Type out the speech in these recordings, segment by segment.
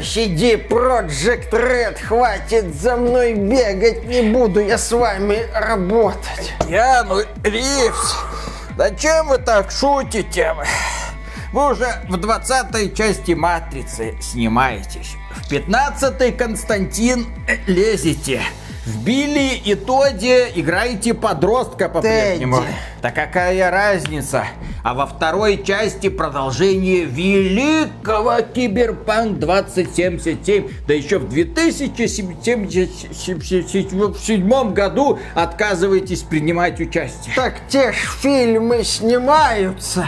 CD Project Red, хватит за мной бегать, не буду я с вами работать. Яну Ривз, зачем вы так шутите? Вы уже в 20-й части Матрицы снимаетесь. В 15-й Константин лезете. В Билли и Тоди играете подростка по-прежнему. Да какая разница? А во второй части продолжение великого Киберпанк 2077, да еще в 2077 году отказываетесь принимать участие. Так те ж фильмы снимаются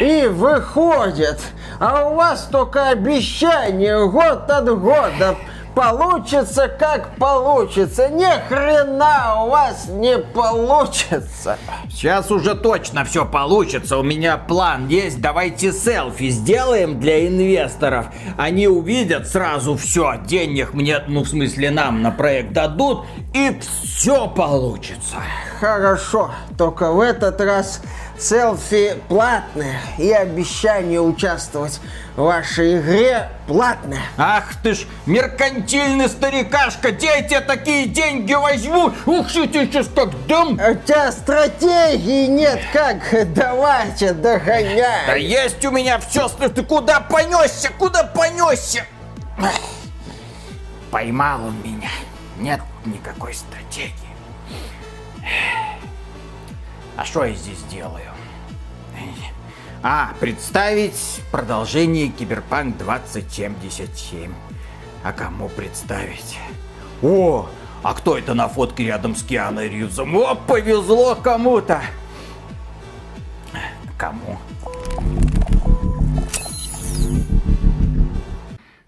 и выходят, а у вас только обещания год от года. Получится как получится, ни хрена у вас не получится. Сейчас уже точно все получится. У меня план есть. Давайте селфи сделаем для инвесторов. Они увидят сразу все. Денег мне, ну в смысле нам на проект дадут. И все получится. Хорошо, только в этот раз селфи платные и обещание участвовать в вашей игре платное. Ах ты ж меркантильный старикашка, где я тебе такие деньги возьму? Ух, я тебе сейчас как дам. У тебя стратегии нет, как давайте Да догоняй. есть у меня все, ты куда понесся, куда понесся? Поймал он меня, нет никакой стратегии. А что я здесь делаю? А, представить продолжение Киберпанк 2077. А кому представить? О, а кто это на фотке рядом с Кианой Ривзом? О, повезло кому-то. Кому?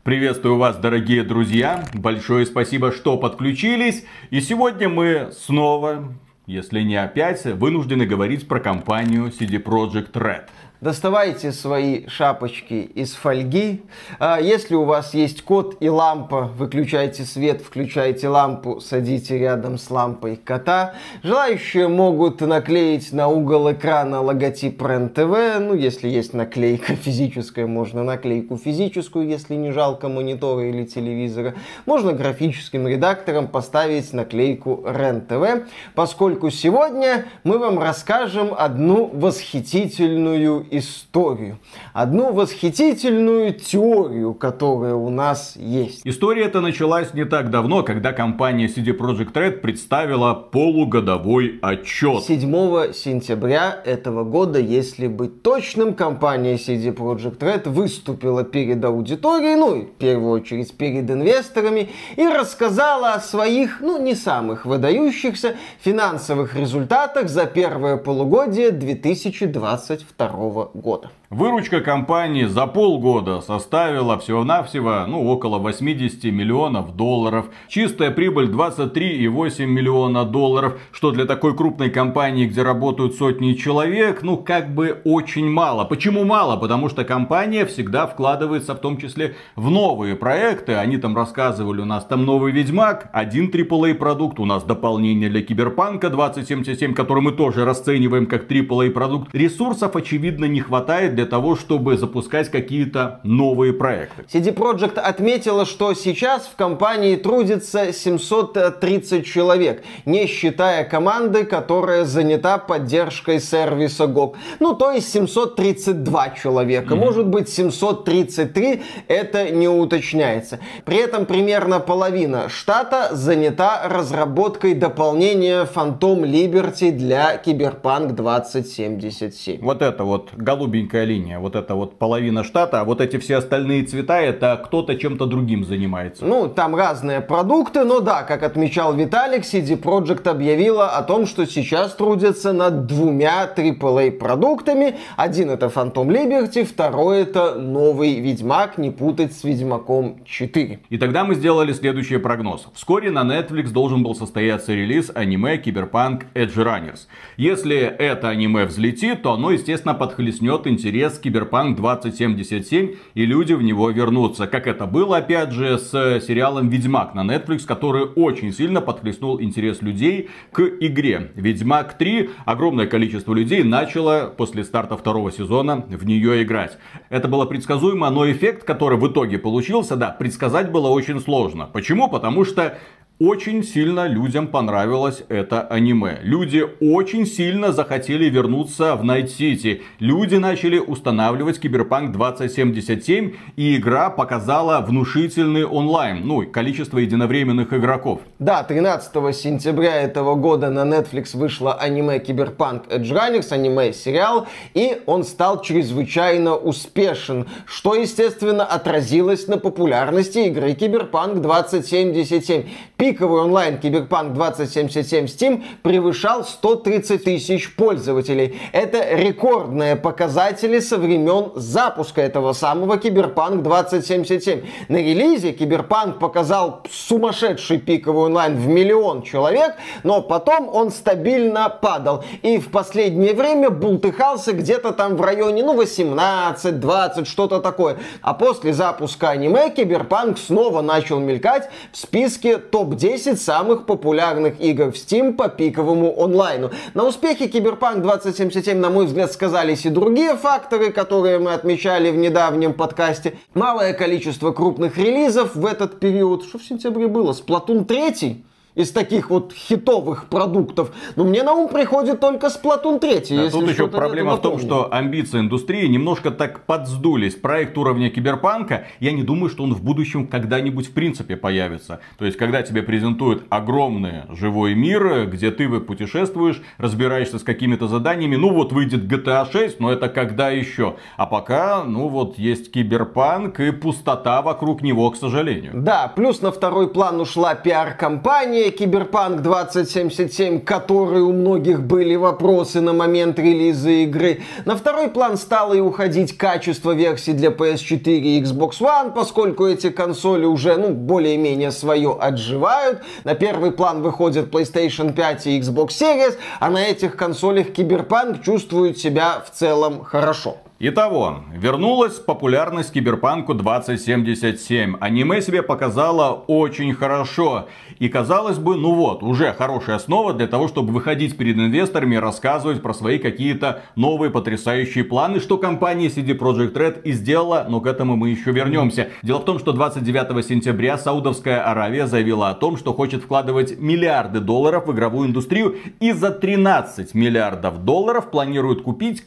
Приветствую вас, дорогие друзья. Большое спасибо, что подключились. И сегодня мы снова, если не опять, вынуждены говорить про компанию CD Projekt Red. Доставайте свои шапочки из фольги. А, Если у вас есть кот и лампа, выключайте свет, включайте лампу, садите рядом с лампой кота. Желающие могут наклеить на угол экрана логотип РЕН-ТВ. Ну, если есть наклейка физическая, можно наклейку физическую, если не жалко монитора или телевизора. Можно графическим редактором поставить наклейку РЕН-ТВ, поскольку сегодня мы вам расскажем одну восхитительную историю. Одну восхитительную теорию, которая у нас есть. История эта началась не так давно, когда компания CD Projekt Red представила полугодовой отчет. 7 сентября этого года, если быть точным, компания CD Projekt Red выступила перед аудиторией, ну, и в первую очередь перед инвесторами, и рассказала о своих, ну, не самых выдающихся финансовых результатах за первое полугодие 2022 года. Выручка компании за полгода составила всего-навсего ну, около 80 миллионов долларов. Чистая прибыль 23,8 миллиона долларов, что для такой крупной компании, где работают сотни человек, ну как бы очень мало. Почему мало? Потому что компания всегда вкладывается в том числе в новые проекты. Они там рассказывали, у нас там новый Ведьмак, один AAA продукт, у нас дополнение для Киберпанка 2077, который мы тоже расцениваем как AAA продукт. Ресурсов очевидно не хватает для того, чтобы запускать какие-то новые проекты. CD Projekt отметила, что сейчас в компании трудится 730 человек, не считая команды, которая занята поддержкой сервиса GOG. Ну, то есть 732 человека. Может быть, 733, это не уточняется. При этом примерно половина штата занята разработкой дополнения Phantom Liberty для Киберпанк 2077. Вот это вот голубенькая линия, вот это вот половина штата, а вот эти все остальные цвета, это кто-то чем-то другим занимается. Ну, там разные продукты, но да, как отмечал Виталик, CD Projekt объявила о том, что сейчас трудятся над двумя AAA продуктами. Один это Phantom Liberty, второй это новый Ведьмак, не путать с Ведьмаком 4. И тогда мы сделали следующий прогноз. Вскоре на Netflix должен был состояться релиз аниме Киберпанк Edgerunners. Если это аниме взлетит, то оно, естественно, подхлестнет захлестнет интерес Киберпанк 2077 и люди в него вернутся. Как это было, опять же, с сериалом Ведьмак на Netflix, который очень сильно подхлестнул интерес людей к игре. Ведьмак 3 огромное количество людей начало после старта второго сезона в нее играть. Это было предсказуемо, но эффект, который в итоге получился, да, предсказать было очень сложно. Почему? Потому что очень сильно людям понравилось это аниме. Люди очень сильно захотели вернуться в Night City. Люди начали устанавливать Киберпанк 2077, и игра показала внушительный онлайн, ну, количество единовременных игроков. Да, 13 сентября этого года на Netflix вышло аниме Киберпанк Edgerunners, аниме-сериал, и он стал чрезвычайно успешен, что, естественно, отразилось на популярности игры Киберпанк 2077 пиковый онлайн Киберпанк 2077 Steam превышал 130 тысяч пользователей. Это рекордные показатели со времен запуска этого самого Киберпанк 2077. На релизе Киберпанк показал сумасшедший пиковый онлайн в миллион человек, но потом он стабильно падал. И в последнее время бултыхался где-то там в районе, ну, 18, 20, что-то такое. А после запуска аниме Киберпанк снова начал мелькать в списке топ топ-10 самых популярных игр в Steam по пиковому онлайну. На успехе Cyberpunk 2077, на мой взгляд, сказались и другие факторы, которые мы отмечали в недавнем подкасте. Малое количество крупных релизов в этот период. Что в сентябре было? Splatoon 3? Из таких вот хитовых продуктов. Но мне на ум приходит только Splatoon 3. Да, тут еще проблема в том, что амбиции индустрии немножко так подсдулись. Проект уровня киберпанка, я не думаю, что он в будущем когда-нибудь в принципе появится. То есть, когда тебе презентуют огромный живой мир, где ты путешествуешь, разбираешься с какими-то заданиями, ну вот выйдет GTA 6, но это когда еще? А пока, ну вот есть киберпанк и пустота вокруг него, к сожалению. Да, плюс на второй план ушла пиар-кампания, не Киберпанк 2077, который у многих были вопросы на момент релиза игры. На второй план стало и уходить качество версий для PS4 и Xbox One, поскольку эти консоли уже, ну, более-менее свое отживают. На первый план выходят PlayStation 5 и Xbox Series, а на этих консолях Киберпанк чувствует себя в целом хорошо. Итого, вернулась популярность Киберпанку 2077. Аниме себе показало очень хорошо. И казалось бы, ну вот, уже хорошая основа для того, чтобы выходить перед инвесторами и рассказывать про свои какие-то новые потрясающие планы, что компания CD Projekt Red и сделала, но к этому мы еще вернемся. Дело в том, что 29 сентября Саудовская Аравия заявила о том, что хочет вкладывать миллиарды долларов в игровую индустрию и за 13 миллиардов долларов планирует купить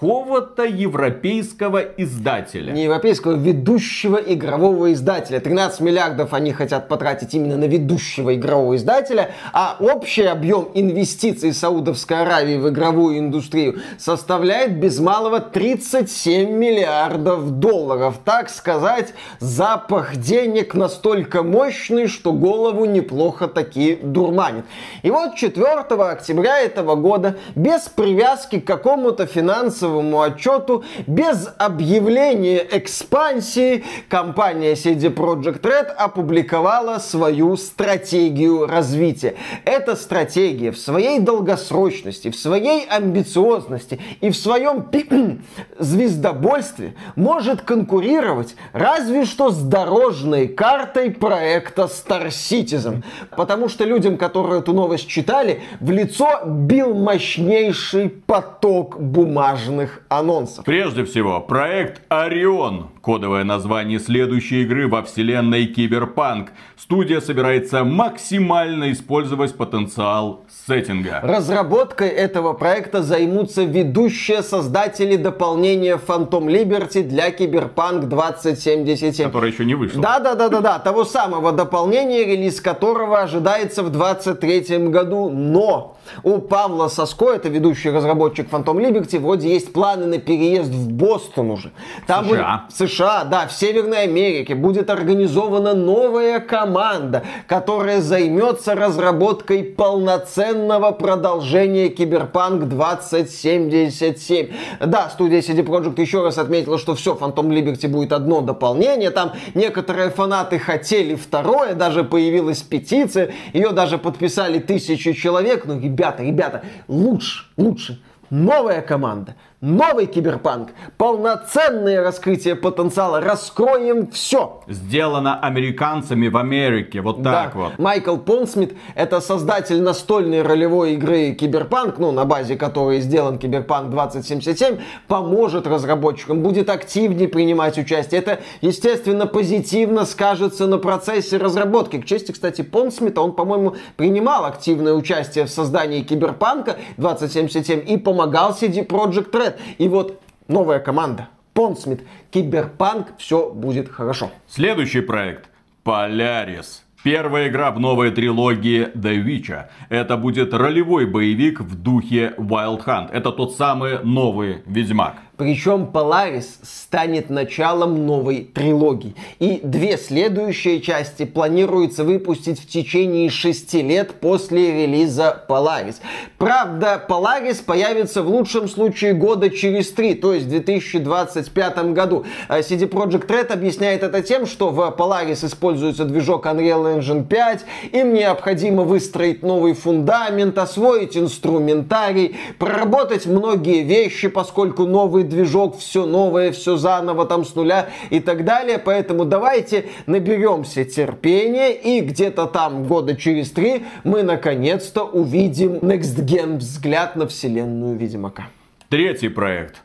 какого-то европейского издателя. Не европейского, ведущего игрового издателя. 13 миллиардов они хотят потратить именно на ведущего игрового издателя, а общий объем инвестиций Саудовской Аравии в игровую индустрию составляет без малого 37 миллиардов долларов. Так сказать, запах денег настолько мощный, что голову неплохо таки дурманит. И вот 4 октября этого года, без привязки к какому-то финансовому отчету, без объявления экспансии, компания CD Projekt Red опубликовала свою стратегию развития. Эта стратегия в своей долгосрочности, в своей амбициозности и в своем звездобольстве может конкурировать разве что с дорожной картой проекта Star Citizen. Потому что людям, которые эту новость читали, в лицо бил мощнейший поток бумажных анонсов. Прежде всего, проект Орион Кодовое название следующей игры во вселенной Киберпанк. Студия собирается максимально использовать потенциал сеттинга. Разработкой этого проекта займутся ведущие создатели дополнения Phantom Liberty для Киберпанк 2077. Которое еще не вышло. Да-да-да-да-да, того самого дополнения, релиз которого ожидается в 2023 году. Но у Павла Соско, это ведущий разработчик Phantom Liberty, вроде есть планы на переезд в Бостон уже. Там США. Будет, в США, да, в Северной Америке будет организована новая команда, которая займется разработкой полноценного продолжения Киберпанк 2077. Да, студия CD Projekt еще раз отметила, что все, Phantom Liberty будет одно дополнение. Там некоторые фанаты хотели второе, даже появилась петиция, ее даже подписали тысячи человек. Ну, ребята, ребята, лучше, лучше новая команда, Новый киберпанк, полноценное раскрытие потенциала, раскроем все. Сделано американцами в Америке, вот так Да. вот. Майкл Пондсмит – это создатель настольной ролевой игры Киберпанк, ну, на базе которой сделан Киберпанк 2077, поможет разработчикам, будет активнее принимать участие. Это, естественно, позитивно скажется на процессе разработки. К чести, кстати, Пондсмита, он, по-моему, принимал активное участие в создании Киберпанка 2077 и помогал CD Projekt Red. И вот новая команда. Понсмит, Киберпанк, все будет хорошо. Следующий проект. Polaris. Первая игра в новой трилогии The Witcher. Это будет ролевой боевик в духе Wild Hunt. Это тот самый новый Ведьмак. Причем Polaris станет началом новой трилогии. И две следующие части планируется выпустить в течение шести лет после релиза Polaris. Правда, Polaris появится в лучшем случае года через три, то есть в 2025 году. А CD Projekt Red объясняет это тем, что в Polaris используется движок Unreal Engine 5, им необходимо выстроить новый фундамент, освоить инструментарий, проработать многие вещи, поскольку новый движок, все новое, все заново, там с нуля и так далее. Поэтому давайте наберемся терпения и где-то там года через три мы наконец-то увидим Next Gen взгляд на вселенную Ведьмака. Третий проект.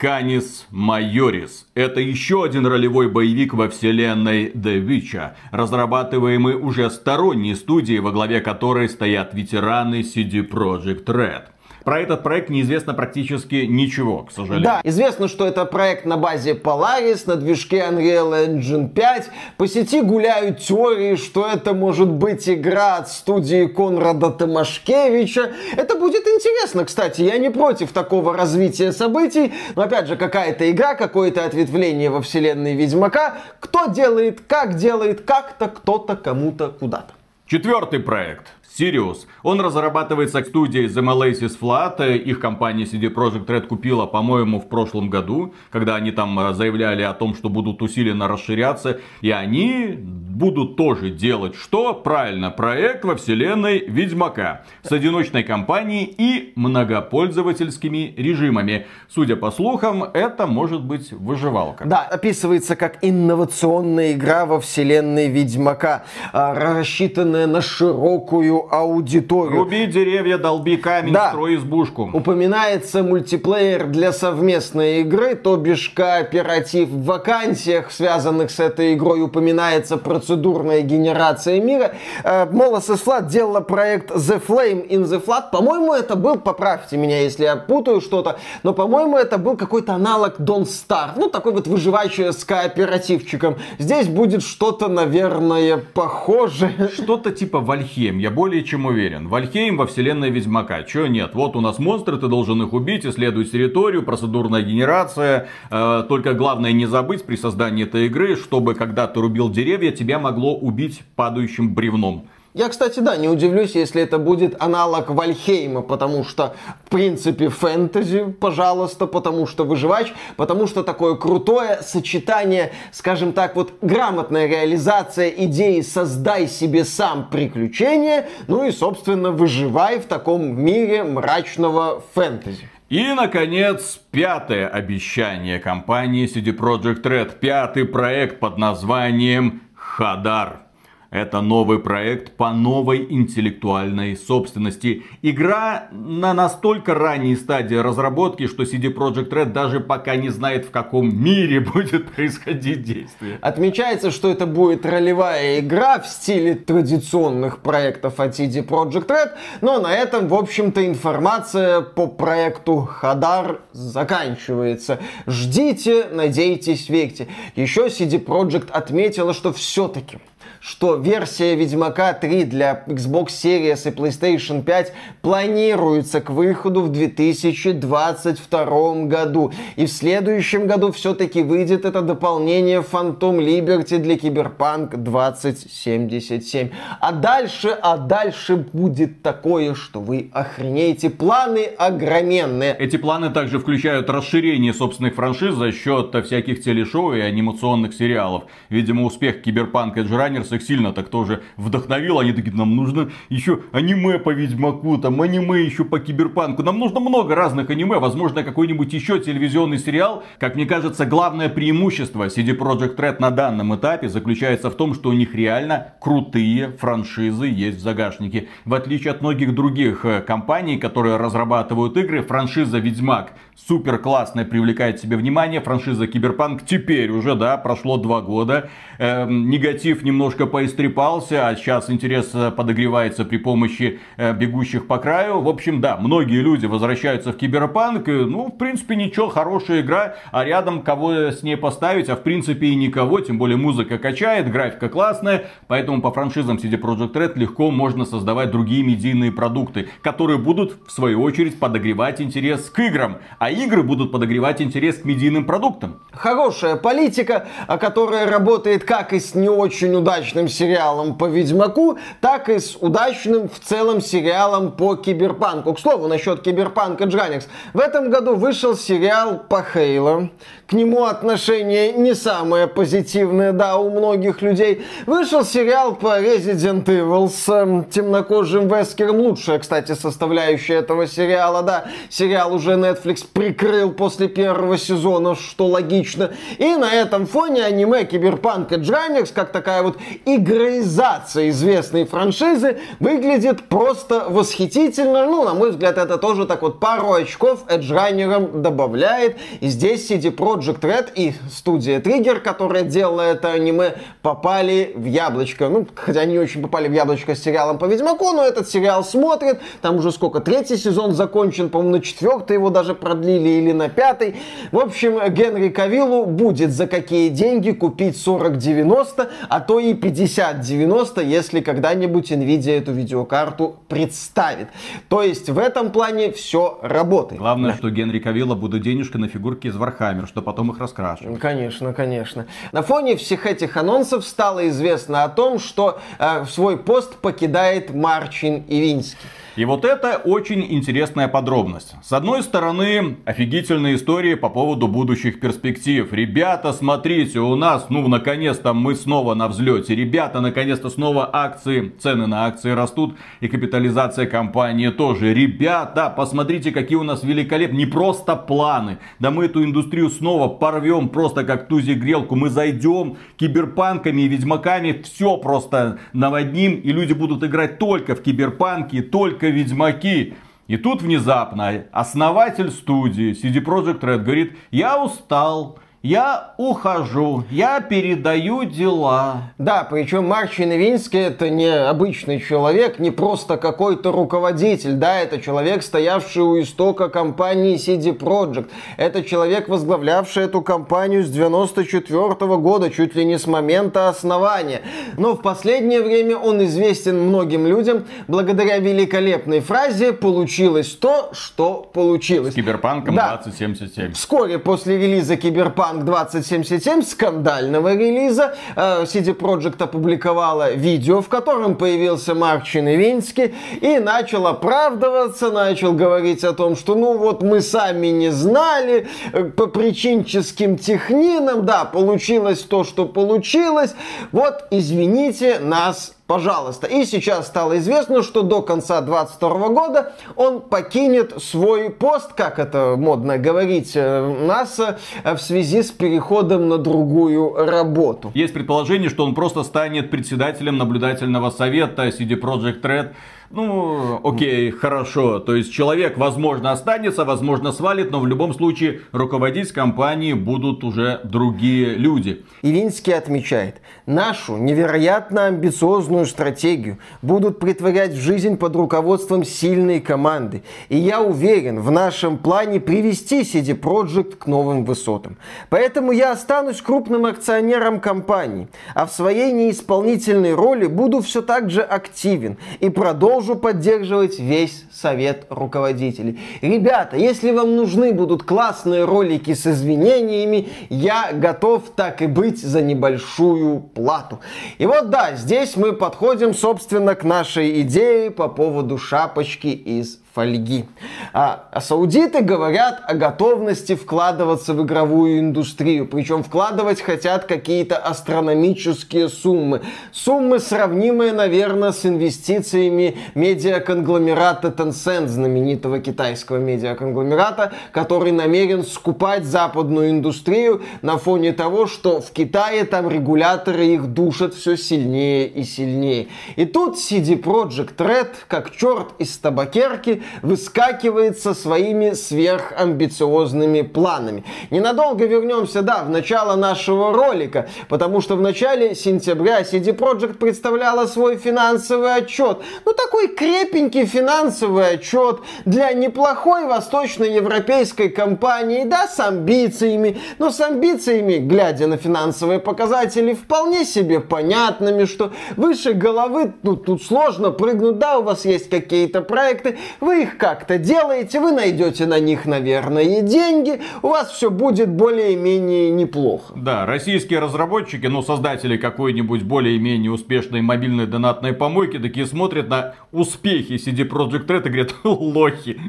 Канис Майорис. Это еще один ролевой боевик во вселенной The Witcher, разрабатываемый уже сторонней студией, во главе которой стоят ветераны CD Projekt Red. Про этот проект неизвестно практически ничего, к сожалению. Да, известно, что это проект на базе Polaris, на движке Unreal Engine 5. По сети гуляют теории, что это может быть игра от студии Конрада Томашкевича. Это будет интересно, кстати, я не против такого развития событий. Но опять же, какая-то игра, какое-то ответвление во вселенной Ведьмака. Кто делает, как делает, как-то, кто-то, кому-то, куда-то. Четвертый проект. Sirius. Он разрабатывается студией The Malaces Flat. Их компания CD Projekt Red купила, по-моему, в прошлом году, когда они там э, заявляли о том, что будут усиленно расширяться. И они будут тоже делать что? Правильно, проект во вселенной Ведьмака. С одиночной кампанией и многопользовательскими режимами. Судя по слухам, это может быть выживалка. Да, описывается как инновационная игра во вселенной Ведьмака, а, рассчитанная на широкую аудиторию. Руби деревья, долби камень, Да. строй избушку. Упоминается мультиплеер для совместной игры, то бишь кооператив в вакансиях, связанных с этой игрой, упоминается процедурная генерация мира. Э, Molasses Flood делала проект The Flame in the Flood. По-моему, это был, поправьте меня, если я путаю что-то, но, по-моему, это был какой-то аналог Don't Starve. Ну, такой вот выживающий с кооперативчиком. Здесь будет что-то, наверное, похожее. Что-то типа Вальхейм, я более чем уверен. Вальхейм во вселенной Ведьмака. Чё нет? Вот у нас монстры, ты должен их убить, исследовать территорию, процедурная генерация. Э, только главное не забыть при создании этой игры, чтобы когда ты рубил деревья, тебя могло убить падающим бревном. Я, кстати, да, не удивлюсь, если это будет аналог Вальхейма, потому что, в принципе, фэнтези, пожалуйста, потому что выживач, потому что такое крутое сочетание, скажем так, вот грамотная реализация идеи «создай себе сам приключения», ну и, собственно, выживай в таком мире мрачного фэнтези. И, наконец, пятое обещание компании CD Projekt Red. Пятый проект под названием Хадар. Это новый проект по новой интеллектуальной собственности. Игра на настолько ранней стадии разработки, что CD Projekt Red даже пока не знает, в каком мире будет происходить действие. Отмечается, что это будет ролевая игра в стиле традиционных проектов от CD Projekt Red, но на этом, в общем-то, информация по проекту Хадар заканчивается. Ждите, надейтесь, верьте. Еще CD Projekt отметила, что все-таки что версия Ведьмака 3 для Xbox Series и PlayStation 5 планируется к выходу в 2022 году. И в следующем году все-таки выйдет это дополнение Phantom Liberty для Cyberpunk 2077. А дальше, а дальше будет такое, что вы охренеете. Планы огроменные. Эти планы также включают расширение собственных франшиз за счет всяких телешоу и анимационных сериалов. Видимо, успех Киберпанк Edge Runners их сильно так тоже вдохновил. Они такие, нам нужно еще аниме по Ведьмаку, там аниме еще по Киберпанку. Нам нужно много разных аниме, возможно, какой-нибудь еще телевизионный сериал. Как мне кажется, главное преимущество CD Projekt Red на данном этапе заключается в том, что у них реально крутые франшизы есть в загашнике. В отличие от многих других э, компаний, которые разрабатывают игры, франшиза Ведьмак супер классная, привлекает себе внимание. Франшиза Киберпанк теперь уже, да, прошло два года. Э, негатив немножко поистрепался, а сейчас интерес э, подогревается при помощи э, бегущих по краю. В общем, да, многие люди возвращаются в Киберпанк. И, ну, в принципе, ничего, хорошая игра. А рядом кого с ней поставить, а в принципе и никого. Тем более музыка качает, графика классная. Поэтому по франшизам CD Projekt Red легко можно создавать другие медийные продукты, которые будут, в свою очередь, подогревать интерес к играм. А игры будут подогревать интерес к медийным продуктам. Хорошая политика, которая работает как и с не очень удачным сериалом по Ведьмаку, так и с удачным в целом сериалом по Киберпанку. К слову, насчет Киберпанка Джаникс. В этом году вышел сериал по Хейло. К нему отношение не самое позитивное, да, у многих людей. Вышел сериал по Resident Evil с э, темнокожим Вескером. Лучшая, кстати, составляющая этого сериала, да. Сериал уже Netflix прикрыл после первого сезона, что логично. И на этом фоне аниме Киберпанк Эджранерс, как такая вот игроизация известной франшизы, выглядит просто восхитительно. Ну, на мой взгляд, это тоже так вот пару очков Эджранерам добавляет. И здесь CD Projekt Red и студия Trigger, которая делала это аниме, попали в яблочко. Ну, хотя они очень попали в яблочко с сериалом по Ведьмаку, но этот сериал смотрит. Там уже сколько, третий сезон закончен, по-моему, на четвертый его даже продлили продлили или на пятый. В общем, Генри Кавиллу будет за какие деньги купить 4090, а то и 5090, если когда-нибудь Nvidia эту видеокарту представит. То есть в этом плане все работает. Главное, что Генри Кавилла будут денежки на фигурки из Вархаммер, что потом их раскрашивать. Конечно, конечно. На фоне всех этих анонсов стало известно о том, что э, свой пост покидает Марчин Ивинский. И вот это очень интересная подробность. С одной стороны, офигительные истории по поводу будущих перспектив. Ребята, смотрите, у нас, ну, наконец-то мы снова на взлете. Ребята, наконец-то снова акции, цены на акции растут и капитализация компании тоже. Ребята, посмотрите, какие у нас великолепные, не просто планы. Да мы эту индустрию снова порвем просто как тузик грелку. Мы зайдем киберпанками и ведьмаками, все просто наводним, и люди будут играть только в киберпанки, только только ведьмаки. И тут внезапно основатель студии CD Projekt Red говорит, я устал, я ухожу, я передаю дела. Да, причем Марчин Ивинский это не обычный человек, не просто какой-то руководитель, да, это человек, стоявший у истока компании CD Projekt. Это человек, возглавлявший эту компанию с 94 -го года, чуть ли не с момента основания. Но в последнее время он известен многим людям благодаря великолепной фразе «получилось то, что получилось». С Киберпанком да. 2077. Вскоре после релиза Киберпанк Cyberpunk 2077 скандального релиза. Э, CD Projekt опубликовала видео, в котором появился Марк Чиневинский и начал оправдываться, начал говорить о том, что ну вот мы сами не знали, э, по причинческим технинам, да, получилось то, что получилось, вот извините нас Пожалуйста. И сейчас стало известно, что до конца 2022 года он покинет свой пост, как это модно говорить э, НАСА, э, в связи с переходом на другую работу. Есть предположение, что он просто станет председателем наблюдательного совета CD Projekt Red ну, окей, хорошо. То есть человек, возможно, останется, возможно, свалит, но в любом случае руководить компанией будут уже другие люди. Ивинский отмечает, нашу невероятно амбициозную стратегию будут притворять в жизнь под руководством сильной команды. И я уверен в нашем плане привести CD Projekt к новым высотам. Поэтому я останусь крупным акционером компании, а в своей неисполнительной роли буду все так же активен и продолжу продолжу поддерживать весь совет руководителей. Ребята, если вам нужны будут классные ролики с извинениями, я готов так и быть за небольшую плату. И вот да, здесь мы подходим, собственно, к нашей идее по поводу шапочки из фольги. А, а саудиты говорят о готовности вкладываться в игровую индустрию. Причем вкладывать хотят какие-то астрономические суммы. Суммы, сравнимые, наверное, с инвестициями медиаконгломерата Tencent, знаменитого китайского медиаконгломерата, который намерен скупать западную индустрию на фоне того, что в Китае там регуляторы их душат все сильнее и сильнее. И тут CD Projekt Red, как черт из табакерки, выскакивает со своими сверхамбициозными планами. Ненадолго вернемся, да, в начало нашего ролика, потому что в начале сентября CD Projekt представляла свой финансовый отчет. Ну, такой крепенький финансовый отчет для неплохой восточноевропейской компании, да, с амбициями, но с амбициями, глядя на финансовые показатели, вполне себе понятными, что выше головы ну, тут сложно прыгнуть, да, у вас есть какие-то проекты, вы их как-то делаете, вы найдете на них, наверное, деньги, у вас все будет более-менее неплохо. Да, российские разработчики, ну, создатели какой-нибудь более-менее успешной мобильной донатной помойки, такие смотрят на успехи CD Projekt Red и говорят, лохи.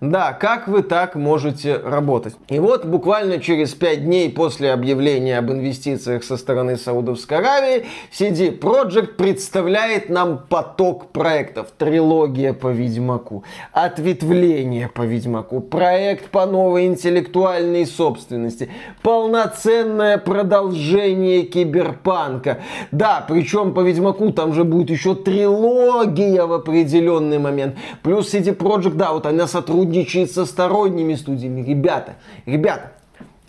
Да, как вы так можете работать? И вот буквально через 5 дней после объявления об инвестициях со стороны Саудовской Аравии, CD Projekt представляет нам поток проектов. Трилогия по Ведьмаку, ответвление по Ведьмаку, проект по новой интеллектуальной собственности, полноценное продолжение Киберпанка. Да, причем по Ведьмаку там же будет еще трилогия в определенный момент. Плюс CD Projekt, да, вот она сотрудничает сотрудничает со сторонними студиями. Ребята, ребята,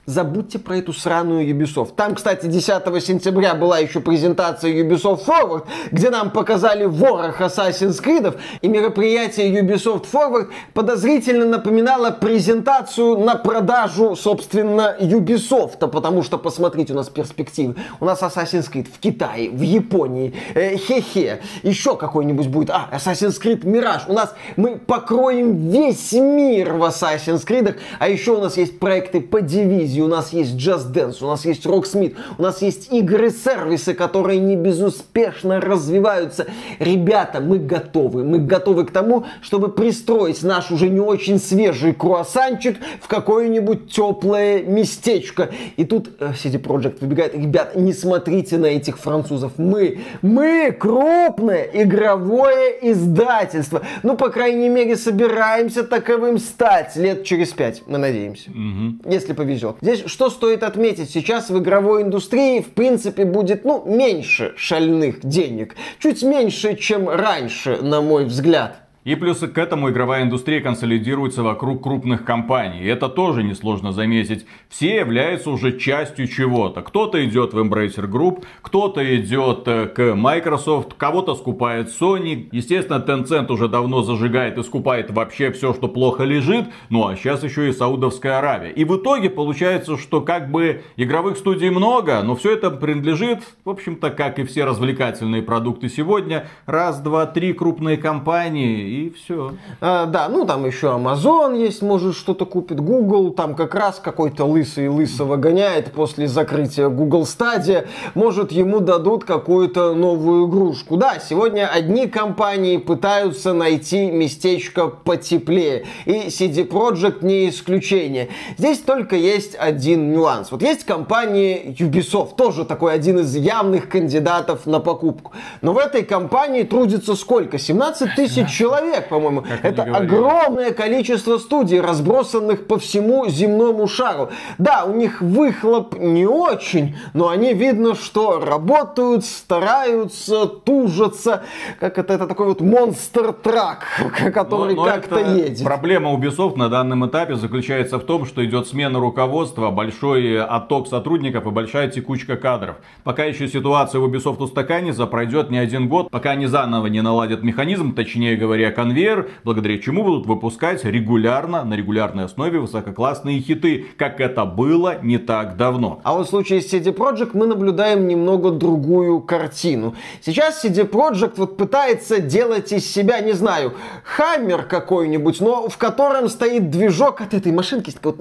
забудьте про эту сраную Ubisoft. Там, кстати, 10 сентября была еще презентация Ubisoft Forward, где нам показали ворох Assassin's Creed, и мероприятие Ubisoft Forward подозрительно напоминало презентацию на продажу, собственно, Ubisoft, потому что, посмотрите, у нас перспективы. У нас Assassin's Creed в Китае, в Японии, э, хе-хе, еще какой-нибудь будет, а, Assassin's Creed Mirage. У нас мы покроем весь мир в Assassin's Creed, а еще у нас есть проекты по дивизии, у нас есть Just Dance, у нас есть Rocksmith, у нас есть игры-сервисы, которые не безуспешно развиваются. Ребята, мы готовы. Мы готовы к тому, чтобы пристроить наш уже не очень свежий круассанчик в какое-нибудь теплое местечко. И тут э, CD Projekt выбегает. Ребят, не смотрите на этих французов. Мы, мы крупное игровое издательство. Ну, по крайней мере, собираемся таковым стать лет через пять. Мы надеемся. Угу. Если повезет. Здесь что стоит отметить? Сейчас в игровой индустрии, в принципе, будет, ну, меньше шальных денег. Чуть меньше, чем раньше, на мой взгляд. И плюс к этому игровая индустрия консолидируется вокруг крупных компаний. И это тоже несложно заметить. Все являются уже частью чего-то. Кто-то идет в Embracer Group, кто-то идет э, к Microsoft, кого-то скупает Sony. Естественно, Tencent уже давно зажигает и скупает вообще все, что плохо лежит. Ну а сейчас еще и Саудовская Аравия. И в итоге получается, что как бы игровых студий много, но все это принадлежит, в общем-то, как и все развлекательные продукты сегодня, раз, два, три крупные компании и все. А, да, ну там еще Amazon есть, может что-то купит, Google, там как раз какой-то лысый лысого гоняет после закрытия Google Stadia, может ему дадут какую-то новую игрушку. Да, сегодня одни компании пытаются найти местечко потеплее, и CD Projekt не исключение. Здесь только есть один нюанс. Вот есть компания Ubisoft, тоже такой один из явных кандидатов на покупку. Но в этой компании трудится сколько? 17 тысяч человек человек, по-моему. Это огромное количество студий, разбросанных по всему земному шару. Да, у них выхлоп не очень, но они видно, что работают, стараются, тужатся. Как это, это такой вот монстр-трак, который как-то едет. Проблема Ubisoft на данном этапе заключается в том, что идет смена руководства, большой отток сотрудников и большая текучка кадров. Пока еще ситуация в Ubisoft устаканится, пройдет не один год, пока они заново не наладят механизм, точнее говоря, конвейер, благодаря чему будут выпускать регулярно, на регулярной основе высококлассные хиты, как это было не так давно. А вот в случае с CD Projekt мы наблюдаем немного другую картину. Сейчас CD Projekt вот пытается делать из себя, не знаю, хаммер какой-нибудь, но в котором стоит движок от этой машинки, вот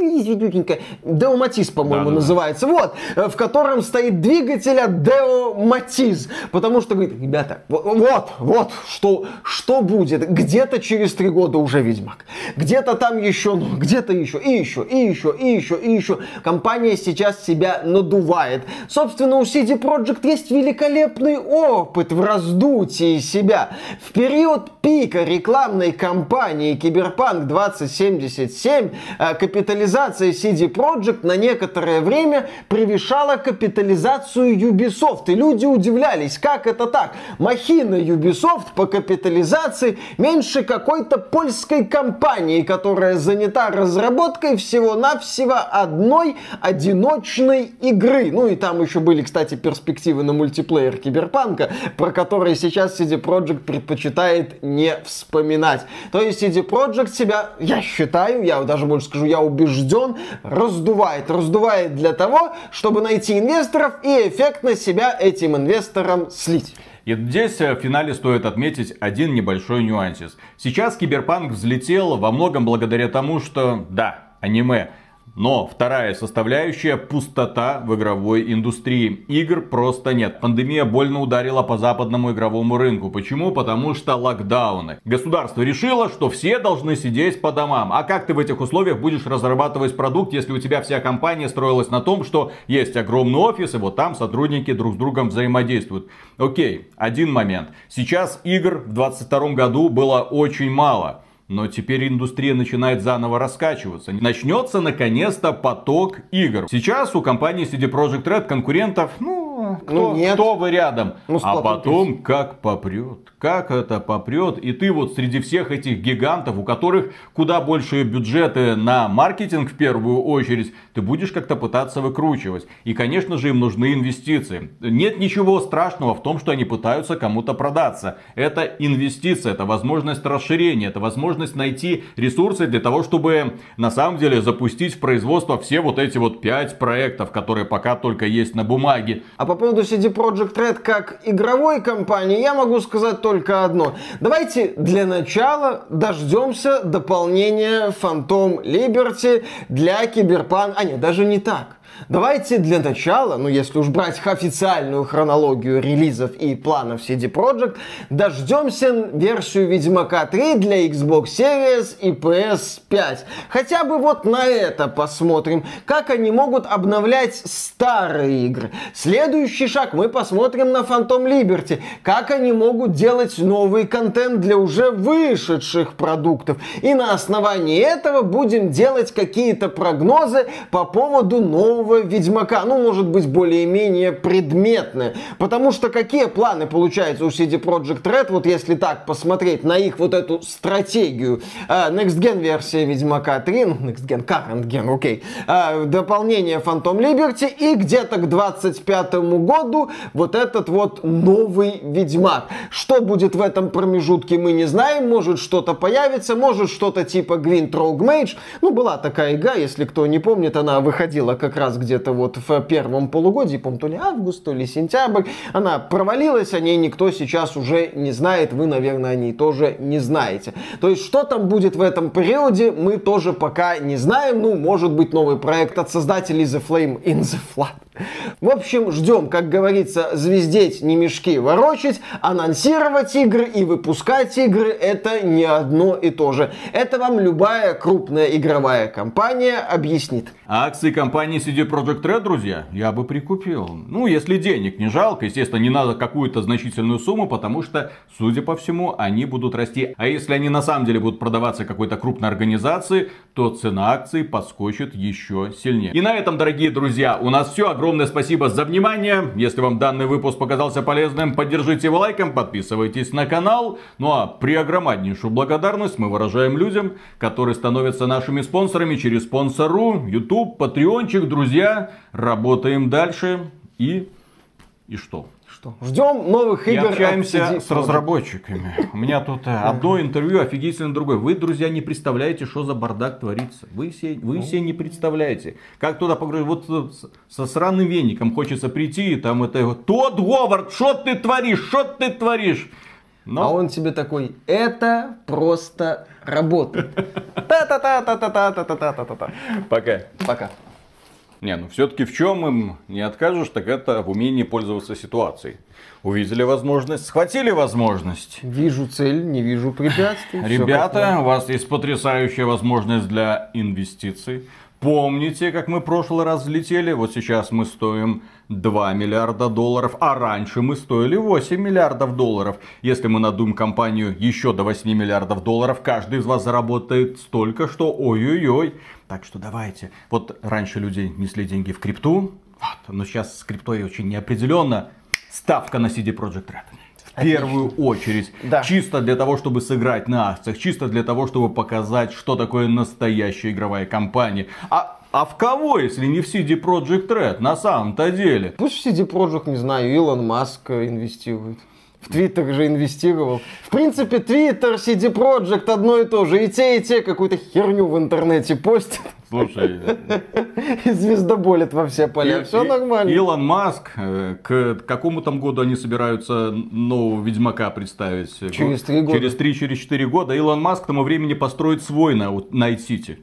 извините, Део Матис, по-моему, Да-да-да. называется. Вот, в котором стоит двигатель от Део Матис. Потому что, говорит, ребята, во- вот, вот, что, что будет. Где-то через три года уже Ведьмак. Где-то там еще, ну, где-то еще, и еще, и еще, и еще, и еще. Компания сейчас себя надувает. Собственно, у CD Projekt есть великолепный опыт в раздутии себя. В период пика рекламной кампании Киберпанк 2077 э, капитализация CD Projekt на некоторое время превышала капитализацию Ubisoft. И люди удивлялись, как это так? Махина Ubisoft по капитализации меньше какой-то польской компании, которая занята разработкой всего-навсего одной одиночной игры. Ну и там еще были, кстати, перспективы на мультиплеер Киберпанка, про которые сейчас CD Projekt предпочитает не вспоминать. То есть CD Projekt себя, я считаю, я даже больше скажу, я убежден, раздувает. Раздувает для того, чтобы найти инвесторов и эффектно себя этим инвесторам слить. И здесь э, в финале стоит отметить один небольшой нюансис. Сейчас Киберпанк взлетел во многом благодаря тому, что, да, аниме, но вторая составляющая – пустота в игровой индустрии. Игр просто нет. Пандемия больно ударила по западному игровому рынку. Почему? Потому что локдауны. Государство решило, что все должны сидеть по домам. А как ты в этих условиях будешь разрабатывать продукт, если у тебя вся компания строилась на том, что есть огромный офис, и вот там сотрудники друг с другом взаимодействуют. Окей, один момент. Сейчас игр в 2022 году было очень мало. Но теперь индустрия начинает заново раскачиваться. Начнется наконец-то поток игр. Сейчас у компании CD Projekt Red конкурентов, ну, кто, Ну, нет. кто вы рядом. Ну, а потом как попрет. Как это попрет. И ты вот среди всех этих гигантов, у которых куда больше бюджеты на маркетинг в первую очередь, ты будешь как-то пытаться выкручивать. И, конечно же, им нужны инвестиции. Нет ничего страшного в том, что они пытаются кому-то продаться. Это инвестиция, это возможность расширения, это возможность найти ресурсы для того, чтобы на самом деле запустить в производство все вот эти вот пять проектов, которые пока только есть на бумаге. А по поводу CD Projekt Red как игровой компании, я могу сказать только одно. Давайте для начала дождемся дополнения Phantom Liberty для Киберпан... А нет, даже не так. Давайте для начала, ну если уж брать официальную хронологию релизов и планов CD Projekt, дождемся версию Ведьмака 3 для Xbox Series и PS5. Хотя бы вот на это посмотрим, как они могут обновлять старые игры. Следующий шаг мы посмотрим на Phantom Liberty, как они могут делать новый контент для уже вышедших продуктов. И на основании этого будем делать какие-то прогнозы по поводу нового Ведьмака. Ну, может быть, более-менее предметные. Потому что какие планы получаются у CD Projekt Red, вот если так посмотреть на их вот эту стратегию. А, Next Gen версия Ведьмака 3, ну, Next Gen, Current Gen, окей. А, дополнение Phantom Liberty и где-то к 25 году вот этот вот новый Ведьмак. Что будет в этом промежутке, мы не знаем. Может, что-то появится, может, что-то типа Gwent Rogue Mage. Ну, была такая игра, если кто не помнит, она выходила как раз где-то вот в первом полугодии, по то ли август, то ли сентябрь. Она провалилась, о ней никто сейчас уже не знает, вы, наверное, о ней тоже не знаете. То есть, что там будет в этом периоде, мы тоже пока не знаем. Ну, может быть, новый проект от создателей The Flame in the Flood. В общем, ждем, как говорится, звездеть, не мешки ворочать, анонсировать игры и выпускать игры это не одно и то же. Это вам любая крупная игровая компания объяснит. Акции компании CD Projekt Red, друзья, я бы прикупил. Ну, если денег не жалко, естественно, не надо какую-то значительную сумму, потому что, судя по всему, они будут расти. А если они на самом деле будут продаваться какой-то крупной организации, то цена акций подскочит еще сильнее. И на этом, дорогие друзья, у нас все. Огромное спасибо за внимание. Если вам данный выпуск показался полезным, поддержите его лайком, подписывайтесь на канал. Ну а преогромаднейшую благодарность мы выражаем людям, которые становятся нашими спонсорами через спонсору, YouTube, Патреончик, друзья. Работаем дальше и... И что? Что? Ждем новых И игр. от общаемся с разработчиками. У меня тут э, одно интервью офигительно другое. Вы, друзья, не представляете, что за бардак творится. Вы все, вы все не представляете. Как туда погрузить. Вот э, со сраным веником хочется прийти, и там это... Тот Говард, что ты творишь, что ты творишь? Но- А он тебе такой, это просто работает. Та-та-та-та-та-та-та-та-та-та. Пока. Пока. Не, ну все-таки в чем им не откажешь, так это в умении пользоваться ситуацией. Увидели возможность, схватили возможность. Вижу цель, не вижу препятствий. Ребята, у вас есть потрясающая возможность для инвестиций. Помните, как мы в прошлый раз взлетели? Вот сейчас мы стоим 2 миллиарда долларов, а раньше мы стоили 8 миллиардов долларов. Если мы надуем компанию еще до 8 миллиардов долларов, каждый из вас заработает столько, что ой-ой-ой. Так что давайте. Вот раньше люди несли деньги в крипту, вот, но сейчас с криптой очень неопределенно. Ставка на CD Projekt Red. В первую очередь. Да. Чисто для того, чтобы сыграть на акциях, чисто для того, чтобы показать, что такое настоящая игровая компания. А, а в кого, если не в CD Projekt Red, на самом-то деле? Пусть в CD Projekt, не знаю, Илон Маск э, инвестирует. В Твиттер же инвестировал. В принципе, Твиттер, CD Projekt одно и то же. И те, и те какую-то херню в интернете постят. Слушай, И звездоболят во все поля. И- Все и- нормально. Илон Маск, э, к какому там году они собираются нового Ведьмака представить? Через три года. Через три, через четыре года. Илон Маск к тому времени построит свой на Найт Сити.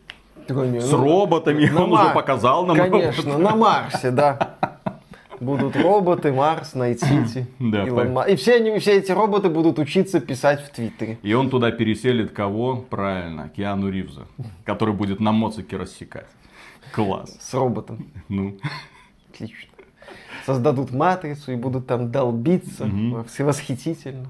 Такой, не, С ну, роботами, на он уже Мар- показал нам. Конечно, на Марсе, да. Будут роботы, Марс, Найт-Сити, Да, Илон по- Ма- И все, они, все эти роботы будут учиться писать в Твиттере. И он туда переселит кого? Правильно, Киану Ривза, который будет на моцике рассекать. Класс. С роботом. Ну, Отлично. Создадут матрицу и будут там долбиться. Все восхитительно.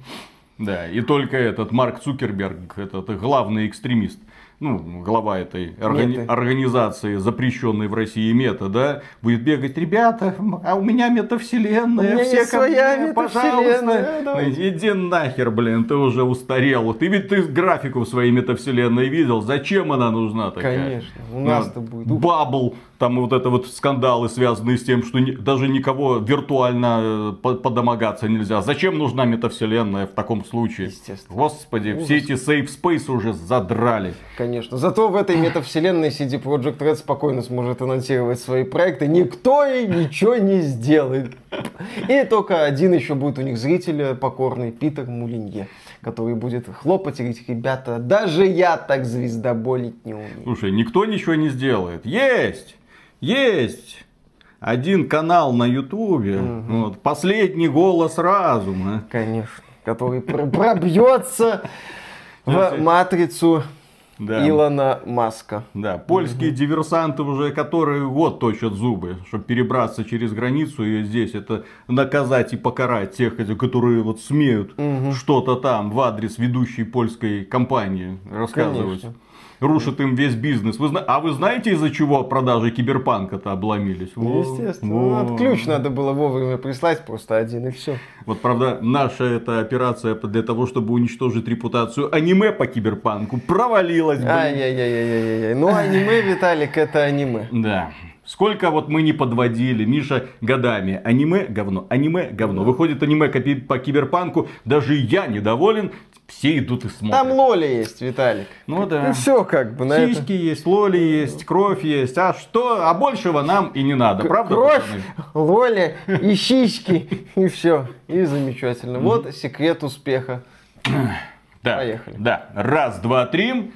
да, и только этот Марк Цукерберг, этот главный экстремист, ну, глава этой органи- Меты. организации, запрещенной в России мета, да, будет бегать, ребята, а у меня метавселенная, У меня все ко своя мне, пожалуйста. давайте. Иди нахер, блин, ты уже устарел. Ты ведь ты графику в своей метавселенной видел, зачем она нужна такая? Конечно. У Ну, нас-то будет. Бабл, там вот это вот скандалы, связанные с тем, что ни- даже никого виртуально э, по- подомогаться нельзя. Зачем нужна метавселенная в таком случае? Естественно. Господи, Ужас. все эти space уже задрали. Конечно. Зато в этой метавселенной CD Projekt Red спокойно сможет анонсировать свои проекты. Никто ей ничего не сделает. И только один еще будет у них зритель покорный, Питер Мулинье, который будет хлопать и говорить, ребята, даже я так звездоболить не умею. Слушай, никто ничего не сделает. Есть! Есть! Один канал на Ютубе, вот, последний голос разума. Конечно. Который пр- пробьется в матрицу Да. Илона Маска. Да, польские диверсанты уже которые год точат зубы, чтобы перебраться через границу и здесь это наказать и покарать тех, которые вот смеют что-то там в адрес ведущей польской компании рассказывать. Конечно. Рушит им весь бизнес. Вы зна- А вы знаете, из-за чего продажи киберпанка-то обломились? Во, Естественно. во. Ну, ключ надо было вовремя прислать, просто один и все. Вот правда, наша эта операция для того, чтобы уничтожить репутацию аниме по киберпанку провалилась. Ай-яй-яй-яй-яй. Ну, аниме, Виталик, это аниме. Да. Сколько вот мы не подводили, Миша, годами. Аниме говно, аниме говно. Выходит аниме по киберпанку, даже я недоволен, все идут и смотрят. Там лоли есть, Виталик. Ну да. все как бы на это. Сиськи есть, лоли есть, кровь есть. А что? А большего нам и не надо, правда? Кровь, пацаны? лоли и щички. И все. И замечательно. Вот секрет успеха. Да. Поехали. Да. Раз, два, три.